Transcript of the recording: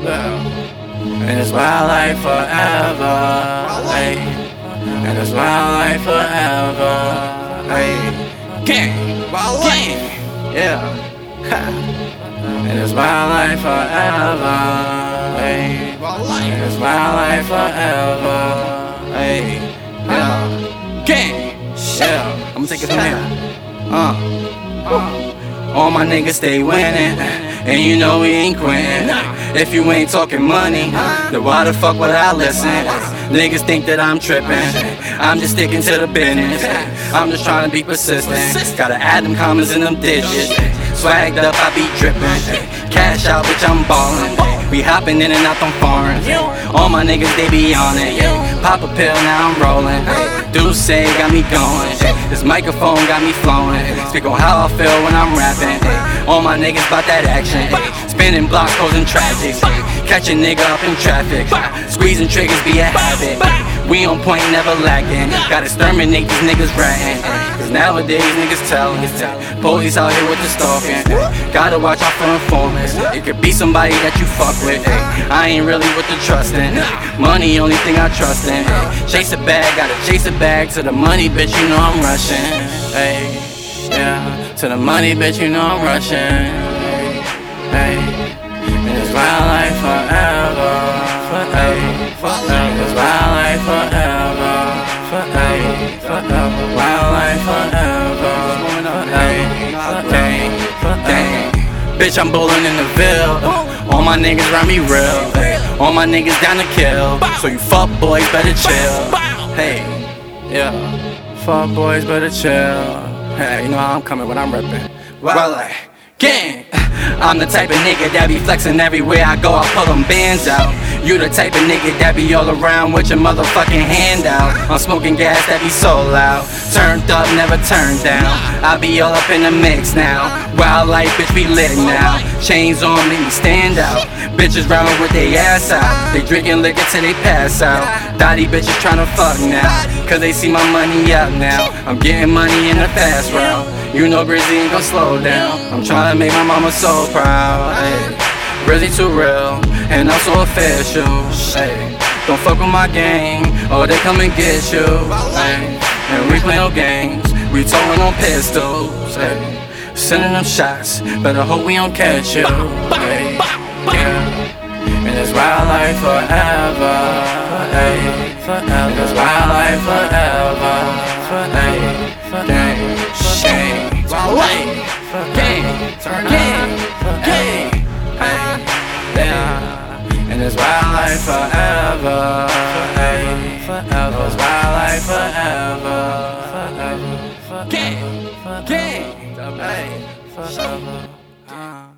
forever. And it's wild life forever. Hey. And it's wild life forever. Hey. Gang. Wild life. Yeah. And it's wild life forever. Hey. And it's wild life forever. Hey. Yeah. Gang. Yeah. I'ma take it from here. Uh. Uh. All my niggas stay winning. And you know we ain't quitting. If you ain't talking money, then why the fuck would I listen? Niggas think that I'm tripping. I'm just sticking to the business. I'm just trying to be persistent. Gotta add them commas in them digits. Swagged up, I be dripping. Cash out, bitch, I'm ballin'. We hopping in and out them foreigns. All my niggas, they be on it. Pop a pill, now I'm rollin'. Do say got me going. This microphone got me flowing. Speak on how I feel when I'm rapping. All my niggas bout that action. Spinning blocks, causing tragic. Catch a nigga up in traffic. Squeezing triggers be a habit. We on point, never lacking. Gotta exterminate these niggas ratting. Cause nowadays niggas tellin'. Police out here with the stalking. Gotta watch out for informants. It could be somebody that you fuck with. I ain't really with the trusting. Money, only thing I trust in. Chase a bag, gotta chase a bag to the money, bitch. You know I'm rushing. Hey, yeah, to the money, bitch. You know I'm rushing. Hey, forever, forever. Bitch, I'm bowling in the Ville. All my niggas round me real. All my niggas down to kill. So you fuck boys better chill. Hey, yeah. Fuck boys better chill. Hey, you know how I'm coming when I'm. Well, like, gang. I'm the type of nigga that be flexing everywhere I go. I pull them bands out. You the type of nigga that be all around with your motherfucking hand out. I'm smoking gas that be so loud. Turned up, never turned down. I be all up in the mix now. Wild life, bitch, we lit now. Chains on me, stand out. Bitches round with they ass out. They drinking liquor till they pass out. Dotty bitches tryna fuck now. Cause they see my money up now. I'm getting money in the fast route. You know Grizzy ain't gon' slow down. I'm tryna make my mama so proud. Ay. Grizzy too real, and I'm so official. Ay. Don't fuck with my gang, or they come and get you. Ay. And we play no games, we towing on pistols. Ay. Sending them shots, better hope we don't catch you. Ay. Yeah. And it's wild life forever. Ay. Forever. It's wild life. Forever. Yeah. And it's wild life forever. Hey. Forever. It's wild life forever. Forever. Gang. Gang. Hey. Forever. Uh.